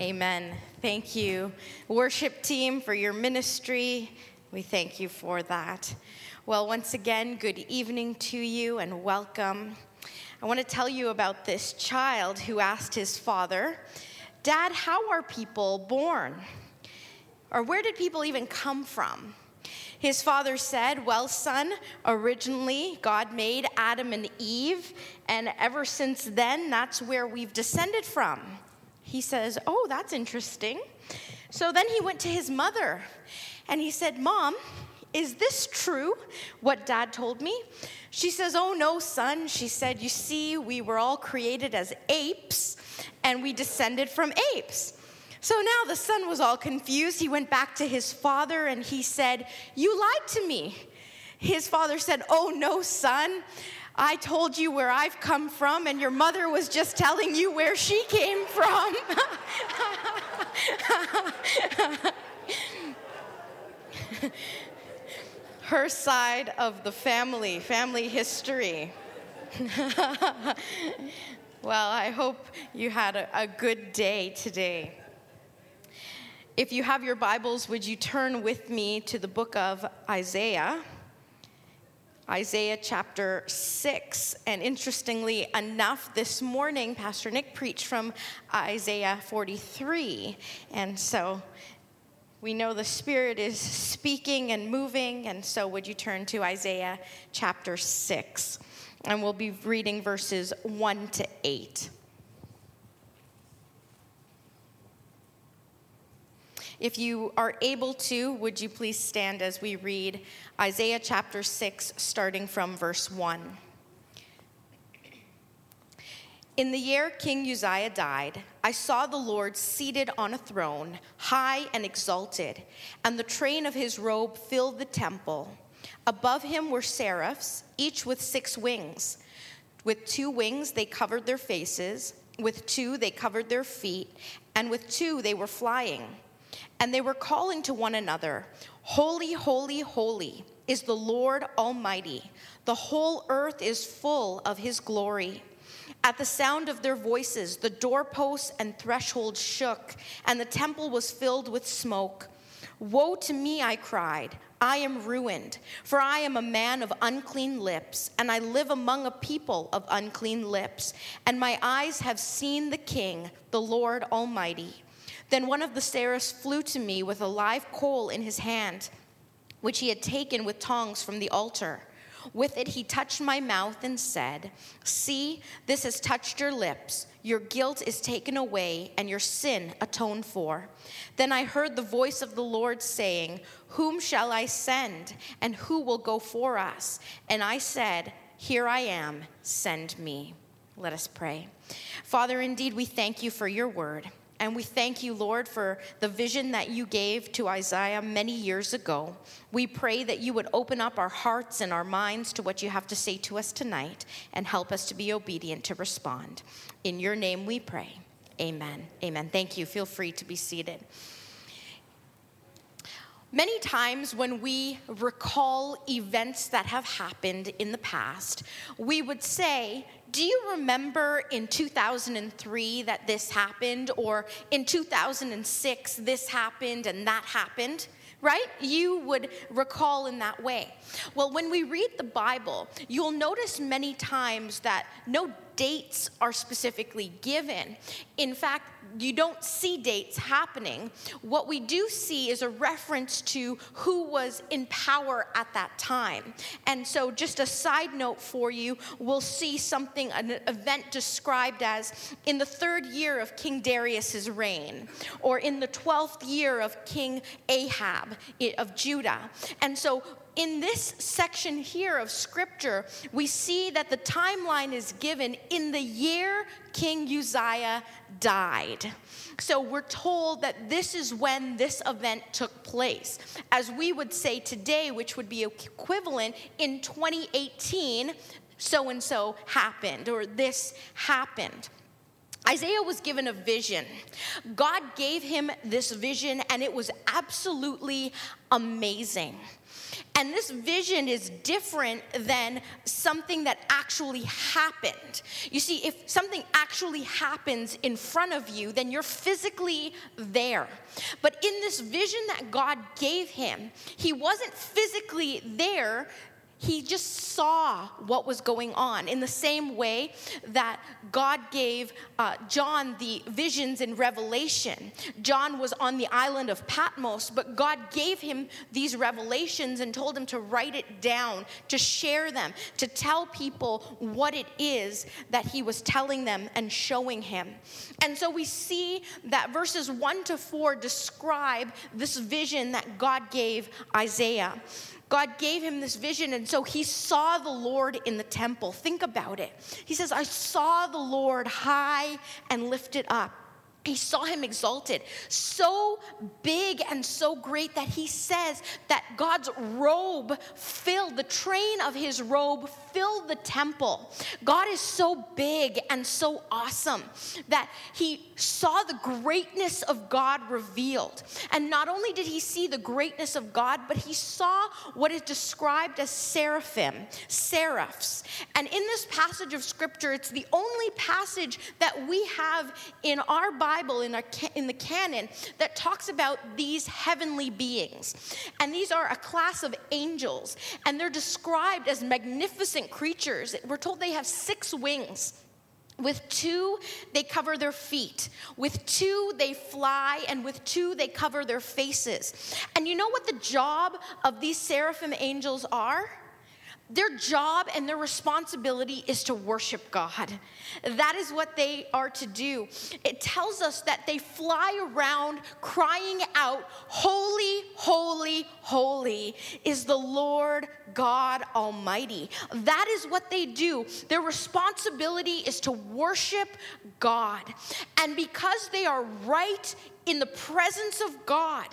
Amen. Thank you, worship team, for your ministry. We thank you for that. Well, once again, good evening to you and welcome. I want to tell you about this child who asked his father, Dad, how are people born? Or where did people even come from? His father said, Well, son, originally God made Adam and Eve, and ever since then, that's where we've descended from. He says, Oh, that's interesting. So then he went to his mother and he said, Mom, is this true, what dad told me? She says, Oh, no, son. She said, You see, we were all created as apes and we descended from apes. So now the son was all confused. He went back to his father and he said, You lied to me. His father said, Oh, no, son. I told you where I've come from, and your mother was just telling you where she came from. Her side of the family, family history. well, I hope you had a, a good day today. If you have your Bibles, would you turn with me to the book of Isaiah? Isaiah chapter 6. And interestingly enough, this morning, Pastor Nick preached from Isaiah 43. And so we know the Spirit is speaking and moving. And so would you turn to Isaiah chapter 6? And we'll be reading verses 1 to 8. If you are able to, would you please stand as we read Isaiah chapter 6, starting from verse 1. In the year King Uzziah died, I saw the Lord seated on a throne, high and exalted, and the train of his robe filled the temple. Above him were seraphs, each with six wings. With two wings they covered their faces, with two they covered their feet, and with two they were flying. And they were calling to one another, Holy, holy, holy is the Lord Almighty. The whole earth is full of his glory. At the sound of their voices, the doorposts and thresholds shook, and the temple was filled with smoke. Woe to me, I cried. I am ruined, for I am a man of unclean lips, and I live among a people of unclean lips, and my eyes have seen the King, the Lord Almighty. Then one of the seraphs flew to me with a live coal in his hand, which he had taken with tongs from the altar. With it, he touched my mouth and said, See, this has touched your lips. Your guilt is taken away, and your sin atoned for. Then I heard the voice of the Lord saying, Whom shall I send, and who will go for us? And I said, Here I am, send me. Let us pray. Father, indeed, we thank you for your word. And we thank you, Lord, for the vision that you gave to Isaiah many years ago. We pray that you would open up our hearts and our minds to what you have to say to us tonight and help us to be obedient to respond. In your name we pray. Amen. Amen. Thank you. Feel free to be seated. Many times when we recall events that have happened in the past, we would say, do you remember in 2003 that this happened, or in 2006 this happened and that happened? Right? You would recall in that way. Well, when we read the Bible, you'll notice many times that no dates are specifically given. In fact, you don't see dates happening. What we do see is a reference to who was in power at that time. And so, just a side note for you, we'll see something, an event described as in the third year of King Darius's reign, or in the 12th year of King Ahab of Judah. And so, in this section here of scripture, we see that the timeline is given in the year King Uzziah died. So we're told that this is when this event took place. As we would say today, which would be equivalent in 2018, so and so happened, or this happened. Isaiah was given a vision. God gave him this vision, and it was absolutely amazing. And this vision is different than something that actually happened. You see, if something actually happens in front of you, then you're physically there. But in this vision that God gave him, he wasn't physically there he just saw what was going on in the same way that God gave uh, John the visions in Revelation. John was on the island of Patmos, but God gave him these revelations and told him to write it down, to share them, to tell people what it is that he was telling them and showing him. And so we see that verses 1 to 4 describe this vision that God gave Isaiah. God gave him this vision, and so he saw the Lord in the temple. Think about it. He says, I saw the Lord high and lifted up he saw him exalted, so big and so great that he says that God's robe filled, the train of his robe filled the temple. God is so big and so awesome that he saw the greatness of God revealed. And not only did he see the greatness of God, but he saw what is described as seraphim, seraphs. And in this passage of scripture, it's the only passage that we have in our Bible Bible, in, our, in the canon, that talks about these heavenly beings. And these are a class of angels, and they're described as magnificent creatures. We're told they have six wings. With two, they cover their feet. With two, they fly. And with two, they cover their faces. And you know what the job of these seraphim angels are? Their job and their responsibility is to worship God. That is what they are to do. It tells us that they fly around crying out, Holy, holy, holy is the Lord God Almighty. That is what they do. Their responsibility is to worship God. And because they are right in the presence of God,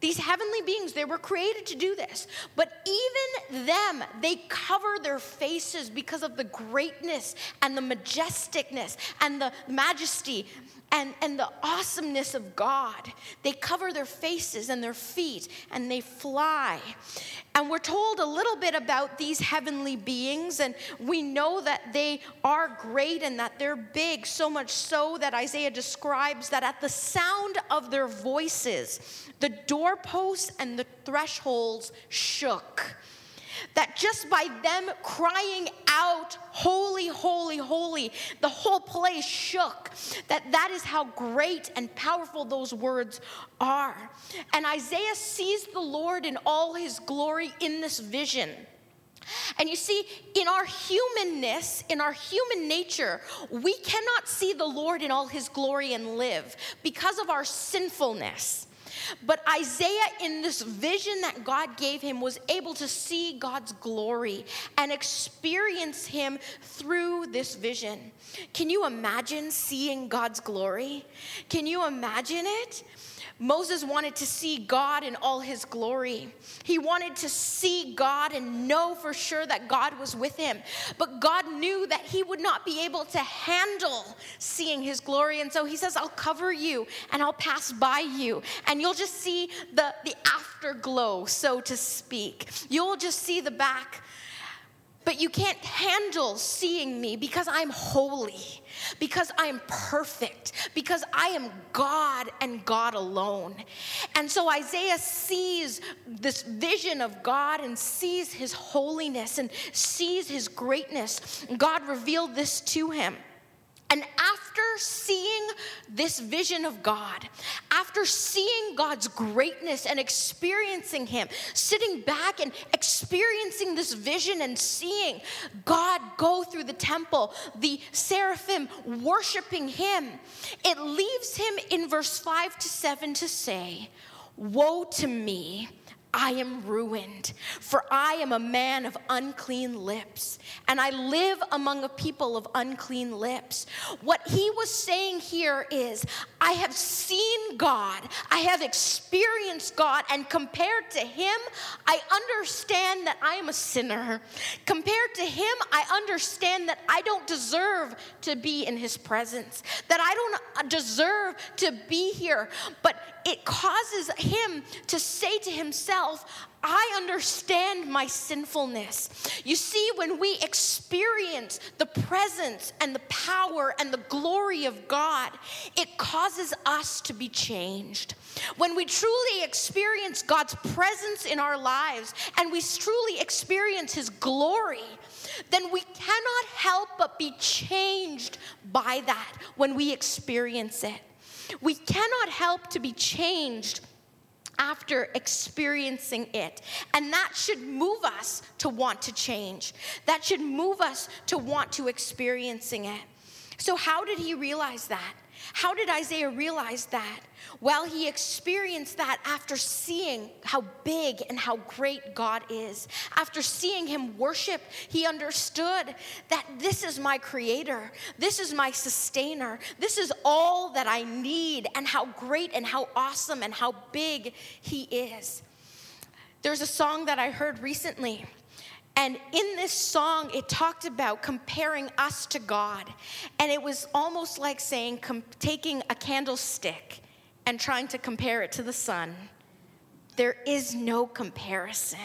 these heavenly beings, they were created to do this. But even them, they cover their faces because of the greatness and the majesticness and the majesty and, and the awesomeness of God. They cover their faces and their feet and they fly. And we're told a little bit about these heavenly beings, and we know that they are great and that they're big, so much so that Isaiah describes that at the sound of their voices, the doorposts and the thresholds shook that just by them crying out, Holy, holy, holy, the whole place shook. That that is how great and powerful those words are. And Isaiah sees the Lord in all his glory in this vision. And you see, in our humanness, in our human nature, we cannot see the Lord in all his glory and live because of our sinfulness. But Isaiah, in this vision that God gave him, was able to see God's glory and experience him through this vision. Can you imagine seeing God's glory? Can you imagine it? Moses wanted to see God in all his glory. He wanted to see God and know for sure that God was with him. But God knew that he would not be able to handle seeing his glory. And so he says, I'll cover you and I'll pass by you. And you'll just see the, the afterglow, so to speak. You'll just see the back but you can't handle seeing me because I'm holy, because I'm perfect, because I am God and God alone. And so Isaiah sees this vision of God and sees his holiness and sees his greatness. God revealed this to him. And after seeing this vision of God, after seeing God's greatness and experiencing Him, sitting back and experiencing this vision and seeing God go through the temple, the seraphim worshiping Him, it leaves him in verse 5 to 7 to say, Woe to me! I am ruined, for I am a man of unclean lips, and I live among a people of unclean lips. What he was saying here is, I have seen God. I have experienced God. And compared to Him, I understand that I am a sinner. Compared to Him, I understand that I don't deserve to be in His presence, that I don't uh, deserve to be here. But it causes Him to say to Himself, I understand my sinfulness. You see, when we experience the presence and the power and the glory of God, it causes us to be changed. When we truly experience God's presence in our lives and we truly experience His glory, then we cannot help but be changed by that when we experience it. We cannot help to be changed after experiencing it. And that should move us to want to change. That should move us to want to experiencing it. So how did he realize that? How did Isaiah realize that? Well, he experienced that after seeing how big and how great God is. After seeing him worship, he understood that this is my creator, this is my sustainer, this is all that I need, and how great and how awesome and how big he is. There's a song that I heard recently and in this song, it talked about comparing us to God. And it was almost like saying, com- taking a candlestick and trying to compare it to the sun. There is no comparison.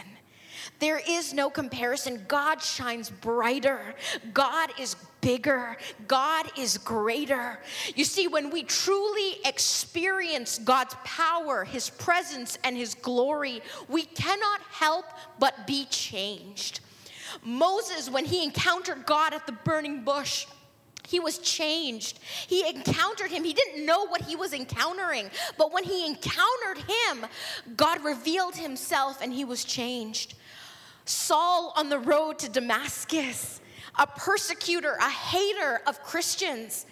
There is no comparison. God shines brighter. God is bigger. God is greater. You see, when we truly experience God's power, His presence, and His glory, we cannot help but be changed. Moses, when he encountered God at the burning bush, he was changed. He encountered him. He didn't know what he was encountering, but when he encountered him, God revealed himself and he was changed. Saul on the road to Damascus, a persecutor, a hater of Christians,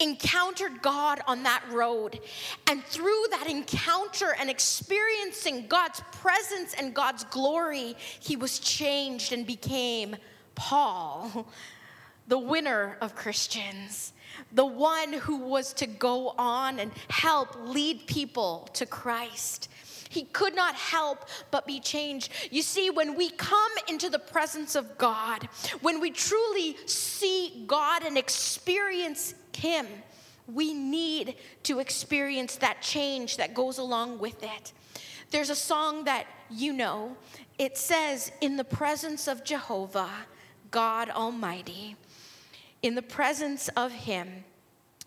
encountered God on that road. And through that encounter and experiencing God's presence and God's glory, he was changed and became Paul, the winner of Christians, the one who was to go on and help lead people to Christ. He could not help but be changed. You see, when we come into the presence of God, when we truly see God and experience Him, we need to experience that change that goes along with it. There's a song that you know. It says, In the presence of Jehovah, God Almighty, in the presence of Him,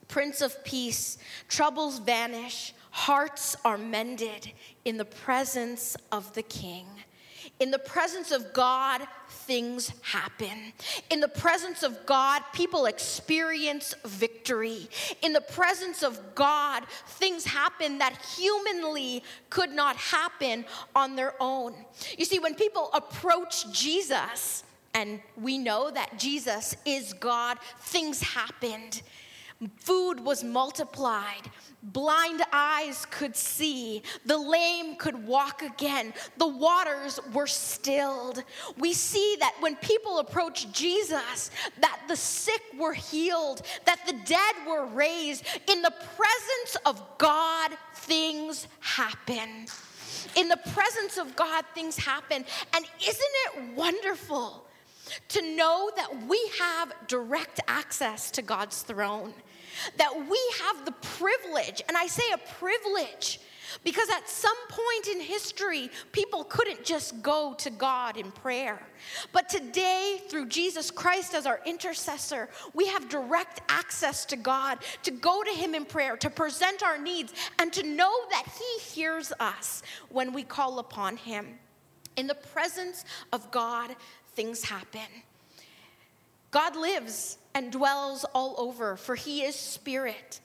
Prince of Peace, troubles vanish, Hearts are mended in the presence of the King. In the presence of God, things happen. In the presence of God, people experience victory. In the presence of God, things happen that humanly could not happen on their own. You see, when people approach Jesus, and we know that Jesus is God, things happened. Food was multiplied. Blind eyes could see. The lame could walk again. The waters were stilled. We see that when people approach Jesus, that the sick were healed, that the dead were raised. In the presence of God, things happen. In the presence of God, things happen. And isn't it wonderful? to know that we have direct access to God's throne that we have the privilege, and I say a privilege, because at some point in history, people couldn't just go to God in prayer. But today, through Jesus Christ as our intercessor, we have direct access to God to go to Him in prayer, to present our needs, and to know that He hears us when we call upon Him. In the presence of God, things happen. God lives and dwells all over, for he is spirit.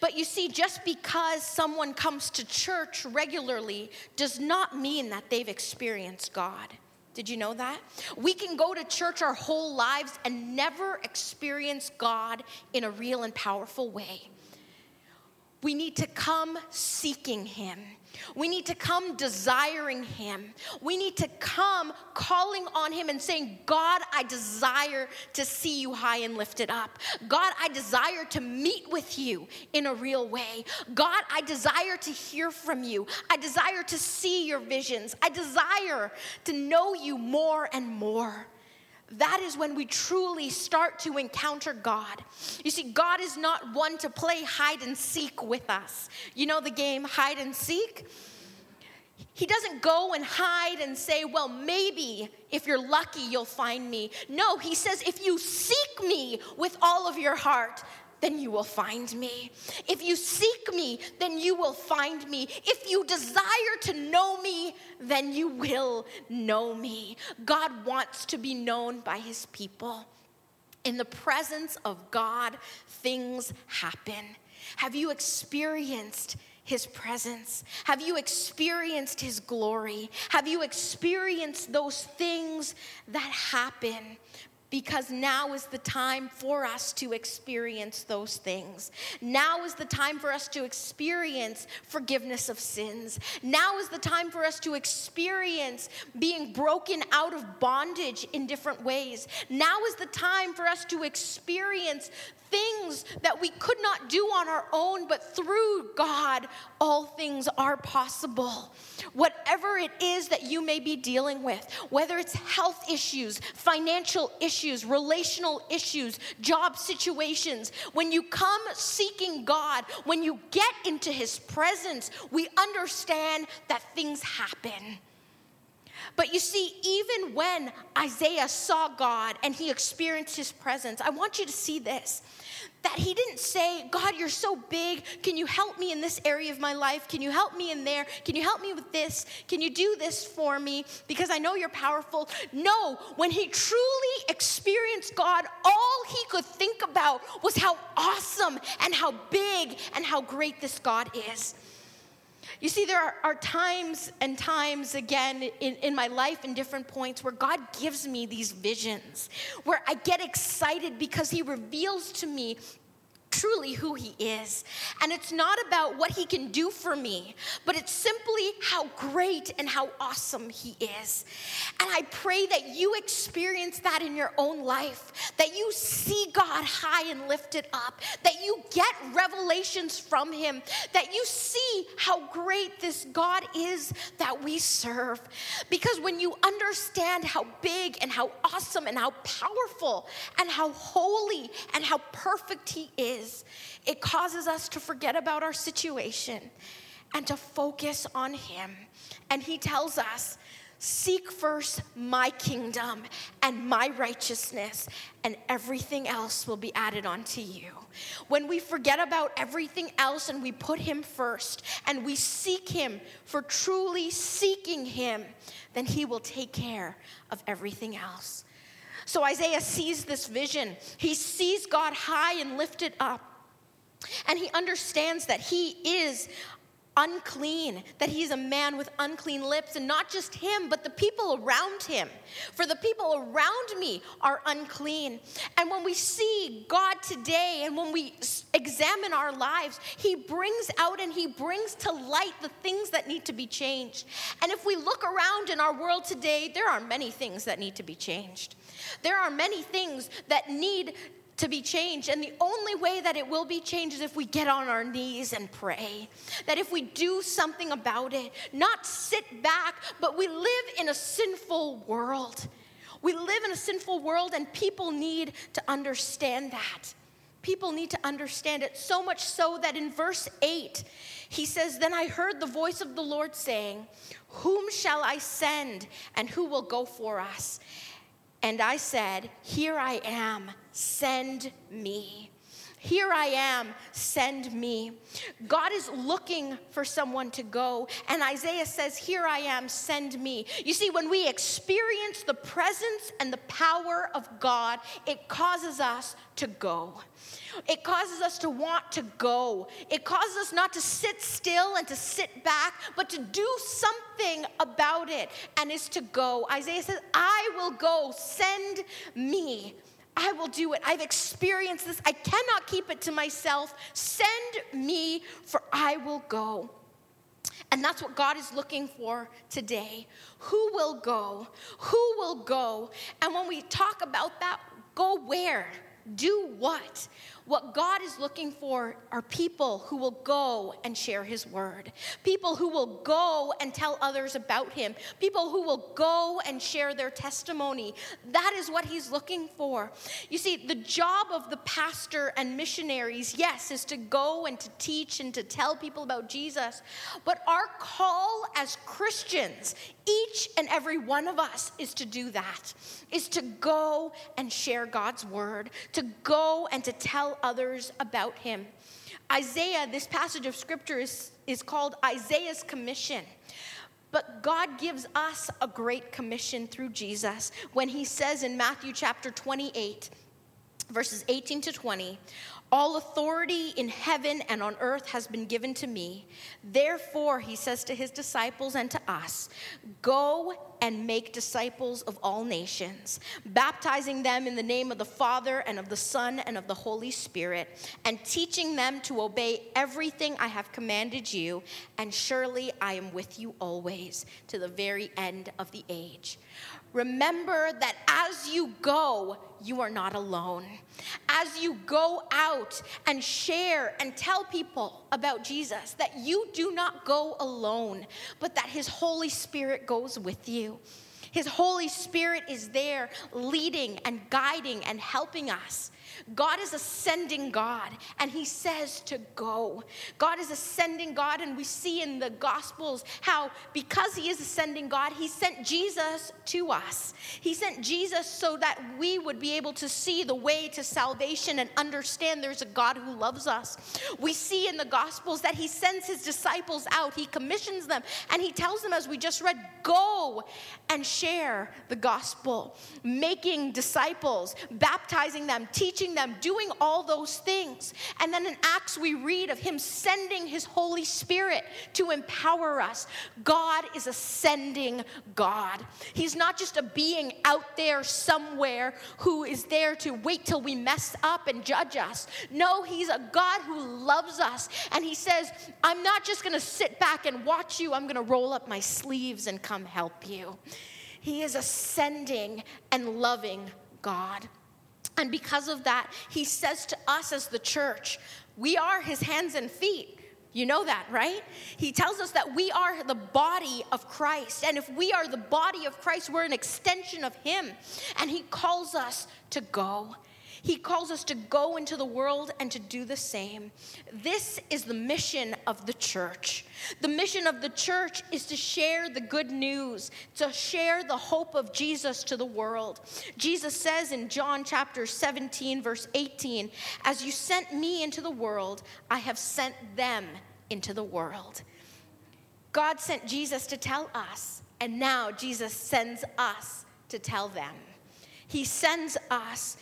But you see, just because someone comes to church regularly does not mean that they've experienced God. Did you know that? We can go to church our whole lives and never experience God in a real and powerful way. we need to come seeking Him. We need to come desiring Him. We need to come calling on Him and saying, God, I desire to see you high and lifted up. God, I desire to meet with you in a real way. God, I desire to hear from you. I desire to see your visions. I desire to know you more and more that is when we truly start to encounter God. You see, God is not one to play hide and seek with us. You know the game hide and seek? He doesn't go and hide and say, Well, maybe if you're lucky, you'll find me. No, he says, If you seek me with all of your heart, then you will find me. If you seek me, then you will find me. If you desire to know me, then you will know me. God wants to be known by his people. In the presence of God, things happen. Have you experienced his presence? Have you experienced his glory? Have you experienced those things that happen because now is the time for us to experience those things. Now is the time for us to experience forgiveness of sins. Now is the time for us to experience being broken out of bondage in different ways. Now is the time for us to experience things that we could not do on our own, but through God, all things are possible. Whatever it is that you may be dealing with, whether it's health issues, financial issues, relational issues, job situations, when you come seeking God, when you get into His presence, we understand that things happen. But you see, even when Isaiah saw God and he experienced his presence, I want you to see this that he didn't say, God, you're so big. Can you help me in this area of my life? Can you help me in there? Can you help me with this? Can you do this for me? Because I know you're powerful. No, when he truly experienced God, all he could think about was how awesome and how big and how great this God is. You see, there are, are, times and times again in, in my life in different points where God gives me these visions, where I get excited because He reveals to me truly who He is. And it's not about what He can do for me, but it's simply how great and how awesome He is. And I pray that you experience that in your own life, that you see God high and lifted up, that you get revelations from Him, that you see how great this God is that we serve. Because when you understand how big and how awesome and how powerful and how holy and how perfect He is, is it causes us to forget about our situation and to focus on Him. And He tells us, Seek first my kingdom and my righteousness, and everything else will be added onto you. When we forget about everything else and we put Him first and we seek Him for truly seeking Him, then He will take care of everything else. So Isaiah sees this vision. He sees God high and lifted up. And he understands that he is unclean, that he's a man with unclean lips, and not just him, but the people around him. For the people around me are unclean. And when we see God today and when we examine our lives, he brings out and he brings to light the things that need to be changed. And if we look around in our world today, there are many things that need to be changed. There are many things that need to be changed. And the only way that it will be changed is if we get on our knees and pray. That if we do something about it, not sit back, but we live in a sinful world. We live in a sinful world, and people need to understand that. People need to understand it so much so that in verse 8, he says, Then I heard the voice of the Lord saying, Whom shall I send, and who will go for us? And I said, Here I am, send me. Here I am, send me. God is looking for someone to go. And Isaiah says, Here I am, send me. You see, when we experience the presence and the power of God, it causes us to go. It causes us to want to go. It causes us not to sit still and to sit back, but to do something about it, and is to go. Isaiah says, I will go, send me. I will do it. I've experienced this. I cannot keep it to myself. Send me, for I will go. And that's what God is looking for today. Who will go? Who will go? And when we talk about that, go where? Do what? What God is looking for are people who will go and share His word, people who will go and tell others about Him, people who will go and share their testimony. That is what He's looking for. You see, the job of the pastor and missionaries, yes, is to go and to teach and to tell people about Jesus. But our call as Christians, each and every one of us, is to do that, is to go and share God's word, to go and to tell others about him. Isaiah, this passage of scripture is, is called Isaiah's commission. But God gives us a great commission through Jesus when he says in Matthew chapter 28, verses 18 to 20, all authority in heaven and on earth has been given to me. Therefore, he says to his disciples and to us, go and make disciples of all nations, baptizing them in the name of the Father and of the Son and of the Holy Spirit, and teaching them to obey everything I have commanded you. And surely I am with you always to the very end of the age. Remember that as you go, you are not alone. As you go out and share and tell people about Jesus, that you do not go alone, but that His Holy Spirit goes with you. His Holy Spirit is there leading and guiding and helping us. God is ascending God, and He says to go. God is ascending God, and we see in the Gospels how, because He is ascending God, He sent Jesus to us. He sent Jesus so that we would be able to see the way to salvation and understand there's a God who loves us. We see in the Gospels that He sends His disciples out, He commissions them, and He tells them, as we just read, go and share the gospel, making disciples, baptizing them, teaching them, doing all those things. And then in Acts, we read of him sending his Holy Spirit to empower us. God is a sending God. He's not just a being out there somewhere who is there to wait till we mess up and judge us. No, he's a God who loves us. And he says, I'm not just going to sit back and watch you, I'm going to roll up my sleeves and come help you. He is a sending and loving God. And because of that, he says to us as the church, we are his hands and feet. You know that, right? He tells us that we are the body of Christ. And if we are the body of Christ, we're an extension of him. And he calls us to go. He calls us to go into the world and to do the same. This is the mission of the church. The mission of the church is to share the good news, to share the hope of Jesus to the world. Jesus says in John chapter 17, verse 18, As you sent me into the world, I have sent them into the world. God sent Jesus to tell us, and now Jesus sends us to tell them. He sends us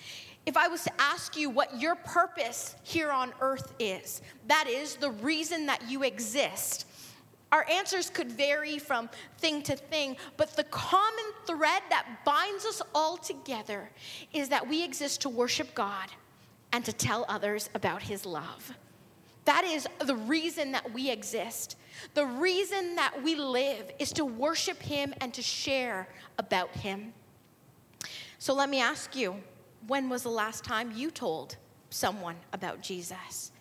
if I was to ask you what your purpose here on earth is, that is the reason that you exist, our answers could vary from thing to thing, but the common thread that binds us all together is that we exist to worship God and to tell others about His love. That is the reason that we exist. The reason that we live is to worship Him and to share about Him. So let me ask you when was the last time you told someone about Jesus?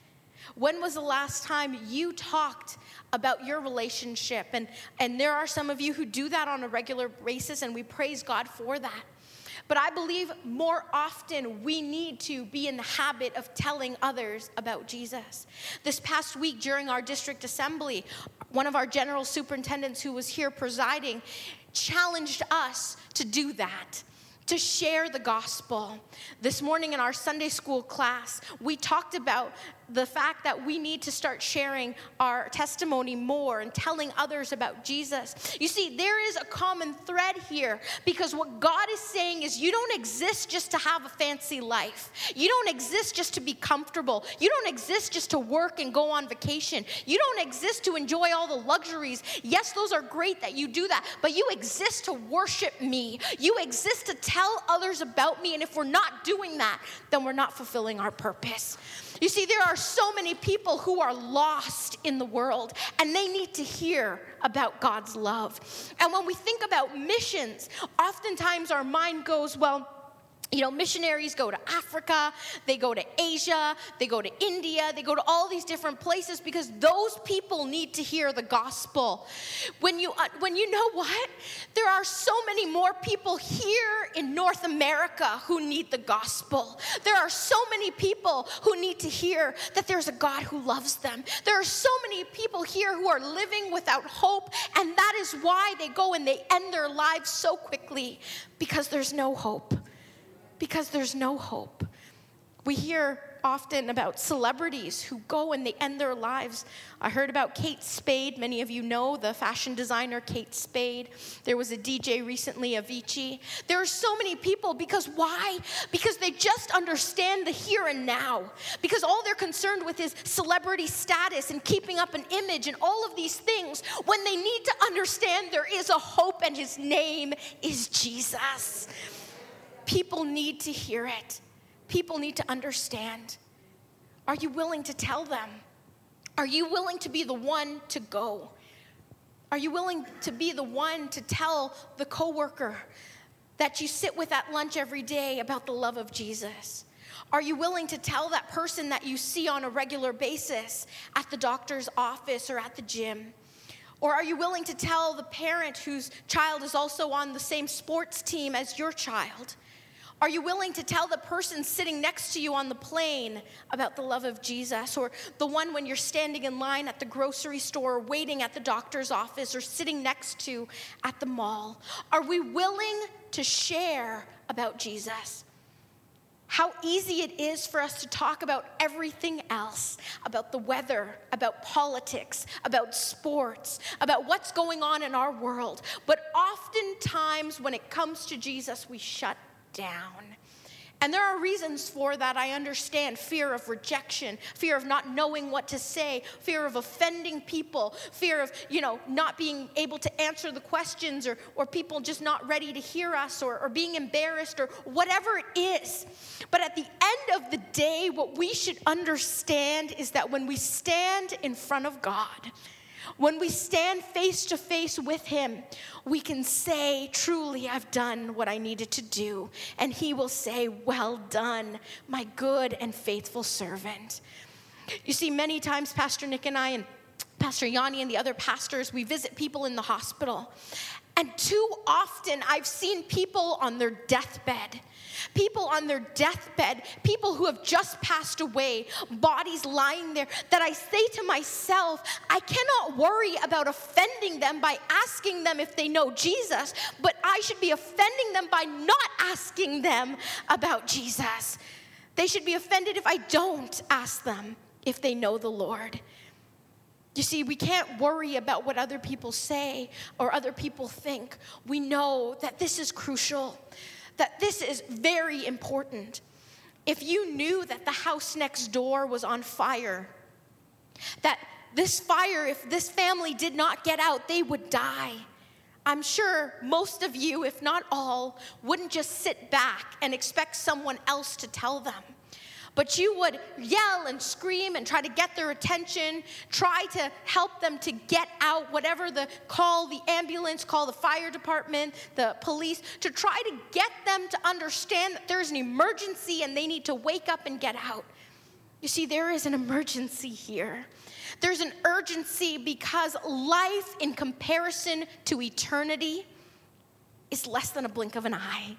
When was the last time you talked about your relationship? And, and there are some of you who do that on a regular basis, and we praise God for that. But I believe more often we need to be in the habit of telling others about Jesus. This past week during our district assembly, one of our general superintendents who was here presiding challenged us to do that to share the gospel. This morning in our Sunday school class, we talked about the fact that we need to start sharing our testimony more and telling others about Jesus. You see, there is a common thread here because what God is saying is you don't exist just to have a fancy life. You don't exist just to be comfortable. You don't exist just to work and go on vacation. You don't exist to enjoy all the luxuries. Yes, those are great that you do that, but you exist to worship me. You exist to tell others about me. And if we're not doing that, then we're not fulfilling our purpose. You see, there are so many people who are lost in the world and they need to hear about God's love. And when we think about missions, oftentimes our mind goes, well, you know, missionaries go to Africa, they go to Asia, they go to India, they go to all these different places because those people need to hear the gospel. When you uh, when you know what? There are so many more people here in North America who need the gospel. There are so many people who need to hear that there's a God who loves them. There are so many people here who are living without hope and that is why they go and they end their lives so quickly because there's no hope because there's no hope. We hear often about celebrities who go and they end their lives. I heard about Kate Spade. Many of you know the fashion designer Kate Spade. There was a DJ recently, Avicii. There are so many people because why? Because they just understand the here and now. Because all they're concerned with is celebrity status and keeping up an image and all of these things when they need to understand there is a hope and his name is Jesus. People need to hear it. People need to understand. Are you willing to tell them? Are you willing to be the one to go? Are you willing to be the one to tell the coworker that you sit with at lunch every day about the love of Jesus? Are you willing to tell that person that you see on a regular basis at the doctor's office or at the gym? Or are you willing to tell the parent whose child is also on the same sports team as your child? Are you willing to tell the person sitting next to you on the plane about the love of Jesus? Or the one when you're standing in line at the grocery store, waiting at the doctor's office, or sitting next to at the mall? Are we willing to share about Jesus? How easy it is for us to talk about everything else about the weather, about politics, about sports, about what's going on in our world. But oftentimes, when it comes to Jesus, we shut down. And there are reasons for that, I understand fear of rejection, fear of not knowing what to say, fear of offending people, fear of, you know, not being able to answer the questions or, or people just not ready to hear us or, or being embarrassed or whatever it is. But at the end of the day, what we should understand is that when we stand in front of God, when we stand face to face with Him, we can say, Truly, I've done what I needed to do. And He will say, Well done, my good and faithful servant. You see, many times, Pastor Nick and I, and Pastor Yanni and the other pastors, we visit people in the hospital. And too often, I've seen people on their deathbed people on their deathbed, people who have just passed away, bodies lying there, that I say to myself, I cannot worry about offending them by asking them if they know Jesus, but I should be offending them by not asking them about Jesus. They should be offended if I don't ask them if they know the Lord. You see, we can't worry about what other people say or other people think. We know that this is crucial that this is very important. If you knew that the house next door was on fire, that this fire, if this family did not get out, they would die. I'm sure most of you, if not all, wouldn't just sit back and expect someone else to tell them but you would yell and scream and try to get their attention, try to help them to get out, whatever the call the ambulance, call the fire department, the police, to try to get them to understand that there's an emergency and they need to wake up and get out. You see, there is an emergency here. There's an urgency because life, in comparison to eternity, is less than a blink of an eye.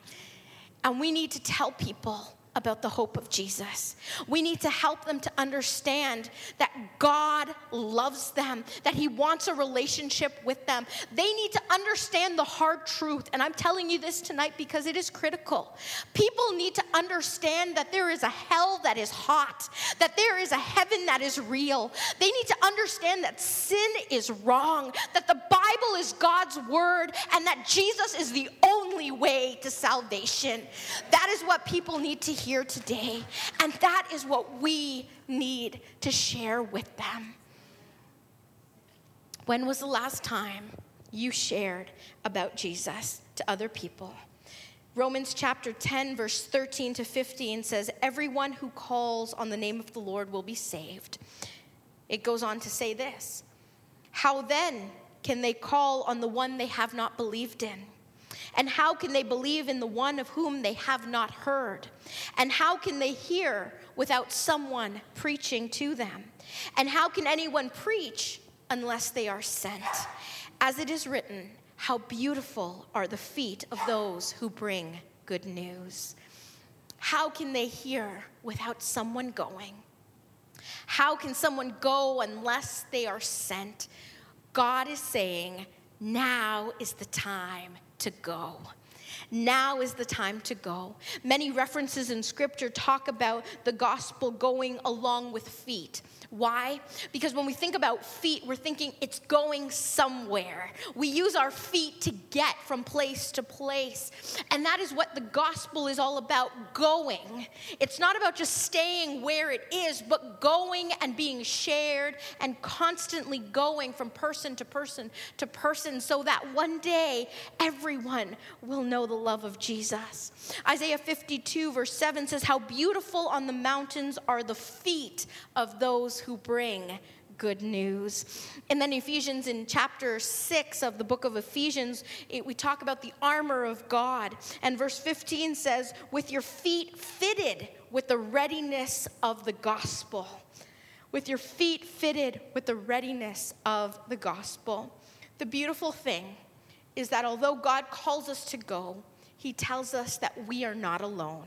And we need to tell people about the hope of Jesus. We need to help them to understand that God loves them, that He wants a relationship with them. They need to understand the hard truth. And I'm telling you this tonight because it is critical. People need to understand that there is a hell that is hot, that there is a heaven that is real. They need to understand that sin is wrong, that the Bible is God's word, and that Jesus is the only way to salvation. That is what people need to hear today. And that is what we need to share with them. When was the last time you shared about Jesus to other people? Romans chapter 10, verse 13 to 15 says, Everyone who calls on the name of the Lord will be saved. It goes on to say this How then can they call on the one they have not believed in? And how can they believe in the one of whom they have not heard? And how can they hear without someone preaching to them? And how can anyone preach unless they are sent? As it is written, how beautiful are the feet of those who bring good news. How can they hear without someone going? How can someone go unless they are sent? God is saying, now is the time to go. Now is the time to go. Many references in scripture talk about the gospel going along with feet. Why? Because when we think about feet, we're thinking it's going somewhere. We use our feet to get from place to place. And that is what the gospel is all about going. It's not about just staying where it is, but going and being shared and constantly going from person to person to person so that one day everyone will know the love of Jesus. Isaiah 52, verse 7 says, How beautiful on the mountains are the feet of those who bring good news. And then Ephesians in chapter 6 of the book of Ephesians, it, we talk about the armor of God. And verse 15 says, with your feet fitted with the readiness of the gospel. With your feet fitted with the readiness of the gospel. The beautiful thing is that although God calls us to go, he tells us that we are not alone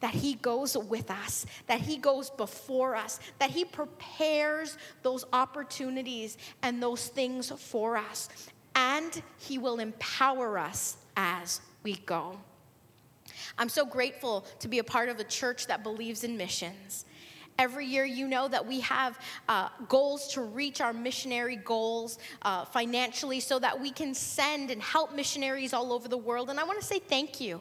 that He goes with us, that He goes before us, that He prepares those opportunities and those things for us, and He will empower us as we go. I'm so grateful to be a part of a church that believes in missions. Every year, you know that we have uh, goals to reach our missionary goals uh, financially so that we can send and help missionaries all over the world. And I want to say thank you.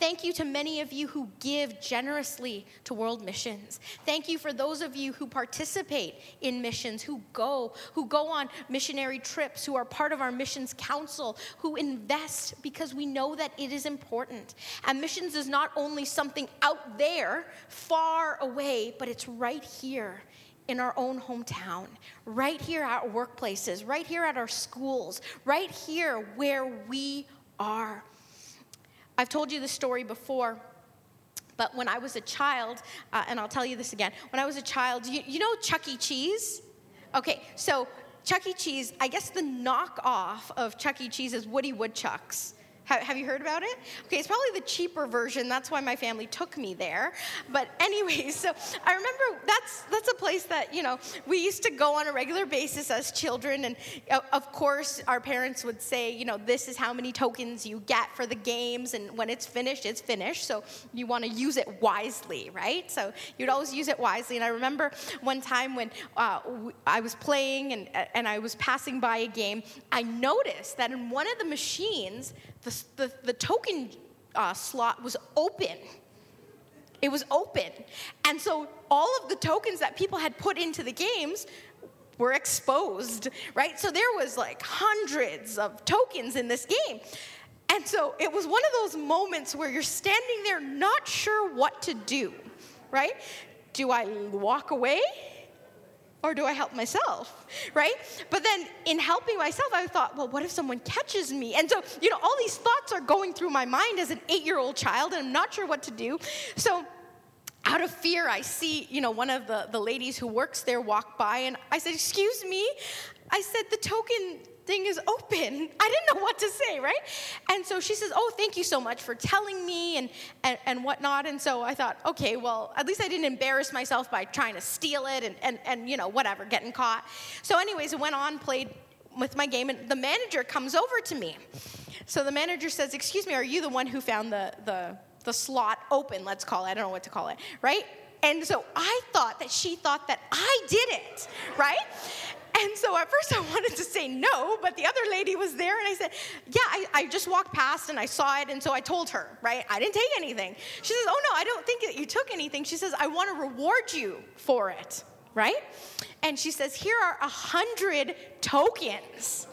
Thank you to many of you who give generously to world missions. Thank you for those of you who participate in missions, who go, who go on missionary trips, who are part of our missions council, who invest because we know that it is important. And missions is not only something out there, far away, but it's right here in our own hometown, right here at workplaces, right here at our schools, right here where we are. I've told you the story before. But when I was a child, uh, and I'll tell you this again, when I was a child, you, you know Chuck E. Cheese? Okay, so Chuck E. Cheese, I guess the knockoff of Chuck E. Cheese is Woody Woodchucks. Have, you heard about it? Okay, it's probably the cheaper version. That's why my family took me there. But anyways, so I remember that's that's a place that you know we used to go on a regular basis as children, and of course our parents would say, you know, this is how many tokens you get for the games, and when it's finished, it's finished. So you want to use it wisely, right? So you'd always use it wisely. And I remember one time when uh, I was playing and and I was passing by a game, I noticed that in one of the machines the, the, the token uh, slot was open. It was open. And so all of the tokens that people had put into the games were exposed, right? So there was like hundreds of tokens in this game. And so it was one of those moments where you're standing there not sure what to do, right? Do I walk away? Or do I help myself? Right? But then in helping myself, I thought, well, what if someone catches me? And so, you know, all these thoughts are going through my mind as an eight year old child, and I'm not sure what to do. So, out of fear, I see, you know, one of the, the ladies who works there walk by, and I said, Excuse me. I said, The token thing is open. I didn't know what to say, right? And so she says, Oh, thank you so much for telling me and, and, and whatnot. And so I thought, okay, well, at least I didn't embarrass myself by trying to steal it and, and, and you know, whatever, getting caught. So, anyways, I went on, played with my game, and the manager comes over to me. So the manager says, Excuse me, are you the one who found the, the, the slot open, let's call it? I don't know what to call it, right? And so I thought that she thought that I did it, right? And so at first I wanted to say no, but the other lady was there, and I said, Yeah, I, I, just walked past and I saw it, and so I told her, right? I didn't take anything. She says, Oh no, I don't think that you took anything. She says, I want to reward you for it, right? And she says, Here are a hundred tokens.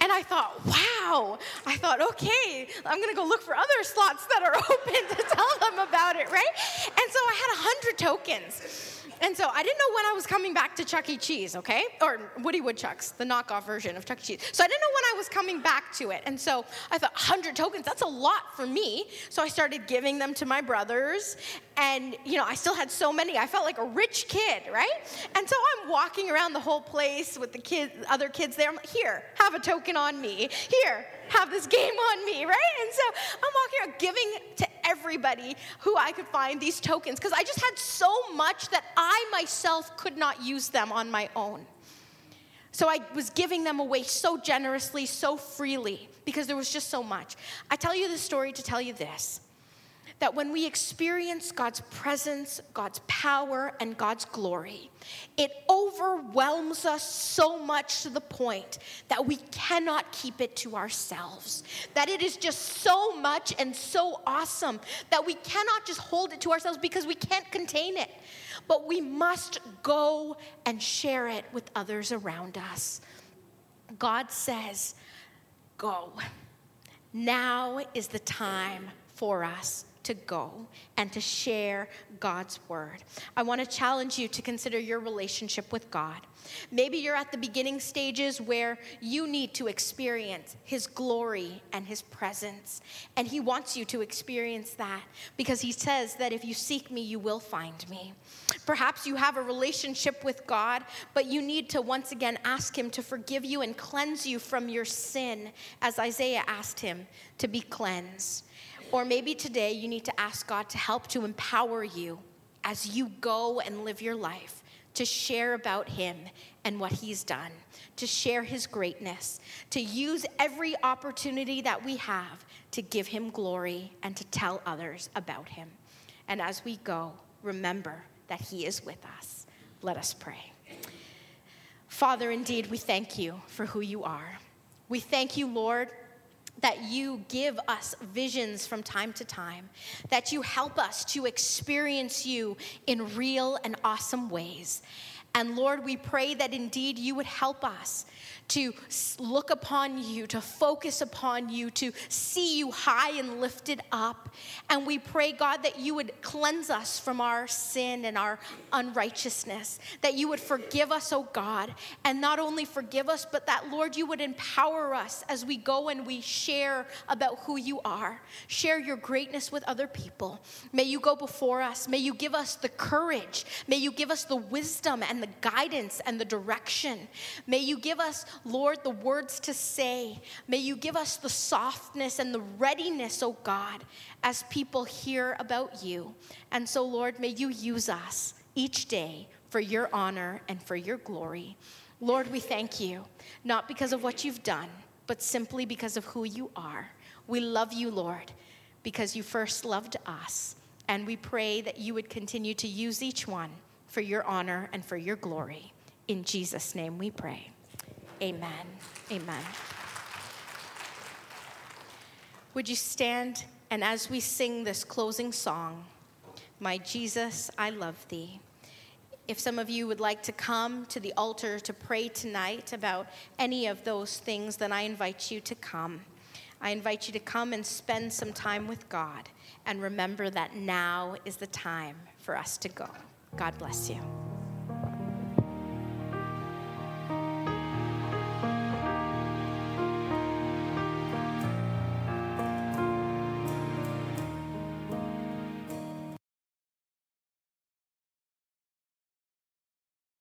And I thought, wow. I thought, okay, I'm going to go look for other slots that are open to tell them about it, right? And so I had 100 tokens. And so I didn't know when I was coming back to Chuck E. Cheese, okay? Or Woody Woodchucks, the knockoff version of Chuck E. Cheese. So I didn't know when I was coming back to it. And so I thought, 100 tokens, that's a lot for me. So I started giving them to my brothers. And, you know, I still had so many. I felt like a rich kid, right? And so I'm walking around the whole place with the kids, other kids there. I'm like, here, have a token on me. Here, have this game on me, right? And so I'm walking around giving to everybody who I could find these tokens because I just had so much that I myself could not use them on my own. So I was giving them away so generously, so freely, because there was just so much. I tell you this story to tell you this that when we experience God's presence, God's power, and God's glory, it overwhelms us so much to the point that we cannot keep it to ourselves. That it is just so much and so awesome that we cannot just hold it to ourselves because we can't contain it. But we must go and share it with others around us. God says, Go. Now is the time for us to go and to share God's word. I want to challenge you to consider your relationship with God. Maybe you're at the beginning stages where you need to experience His glory and His presence. And He wants you to experience that because He says that if you seek me, you will find me. Perhaps you have a relationship with God, but you need to once again ask Him to forgive you and cleanse you from your sin, as Isaiah asked Him to be cleansed. Or maybe today you need to ask God to help to empower you as you go and live your life to share about Him and what He's done, to share His greatness, to use every opportunity that we have to give Him glory and to tell others about Him. And as we go, remember that He is with us. Let us pray. Father, indeed, we thank you for who you are. We thank you, Lord that you give us visions from time to time, that you help us to experience you in real and awesome ways. And Lord, we pray that indeed you would help us to look upon you, to focus upon you, to see you high and lifted up. And we pray, God, that you would cleanse us from our sin and our unrighteousness, that you would forgive us, oh God, and not only forgive us, but that, Lord, you would empower us as we go and we share about who you are, share your greatness with other people. May you go before us. May you give us the courage. May you give us the wisdom and the guidance and the direction. May you give us Lord, the words to say. May you give us the softness and the readiness, oh God, as people hear about you. And so, Lord, may you use us each day for your honor and for your glory. Lord, we thank you, not because of what you've done, but simply because of who you are. We love you, Lord, because you first loved us. And we pray that you would continue to use each one for your honor and for your glory. In Jesus' name we pray. Amen. Amen. Would you stand and as we sing this closing song, My Jesus, I love thee. If some of you would like to come to the altar to pray tonight about any of those things, then I invite you to come. I invite you to come and spend some time with God and remember that now is the time for us to go. God bless you.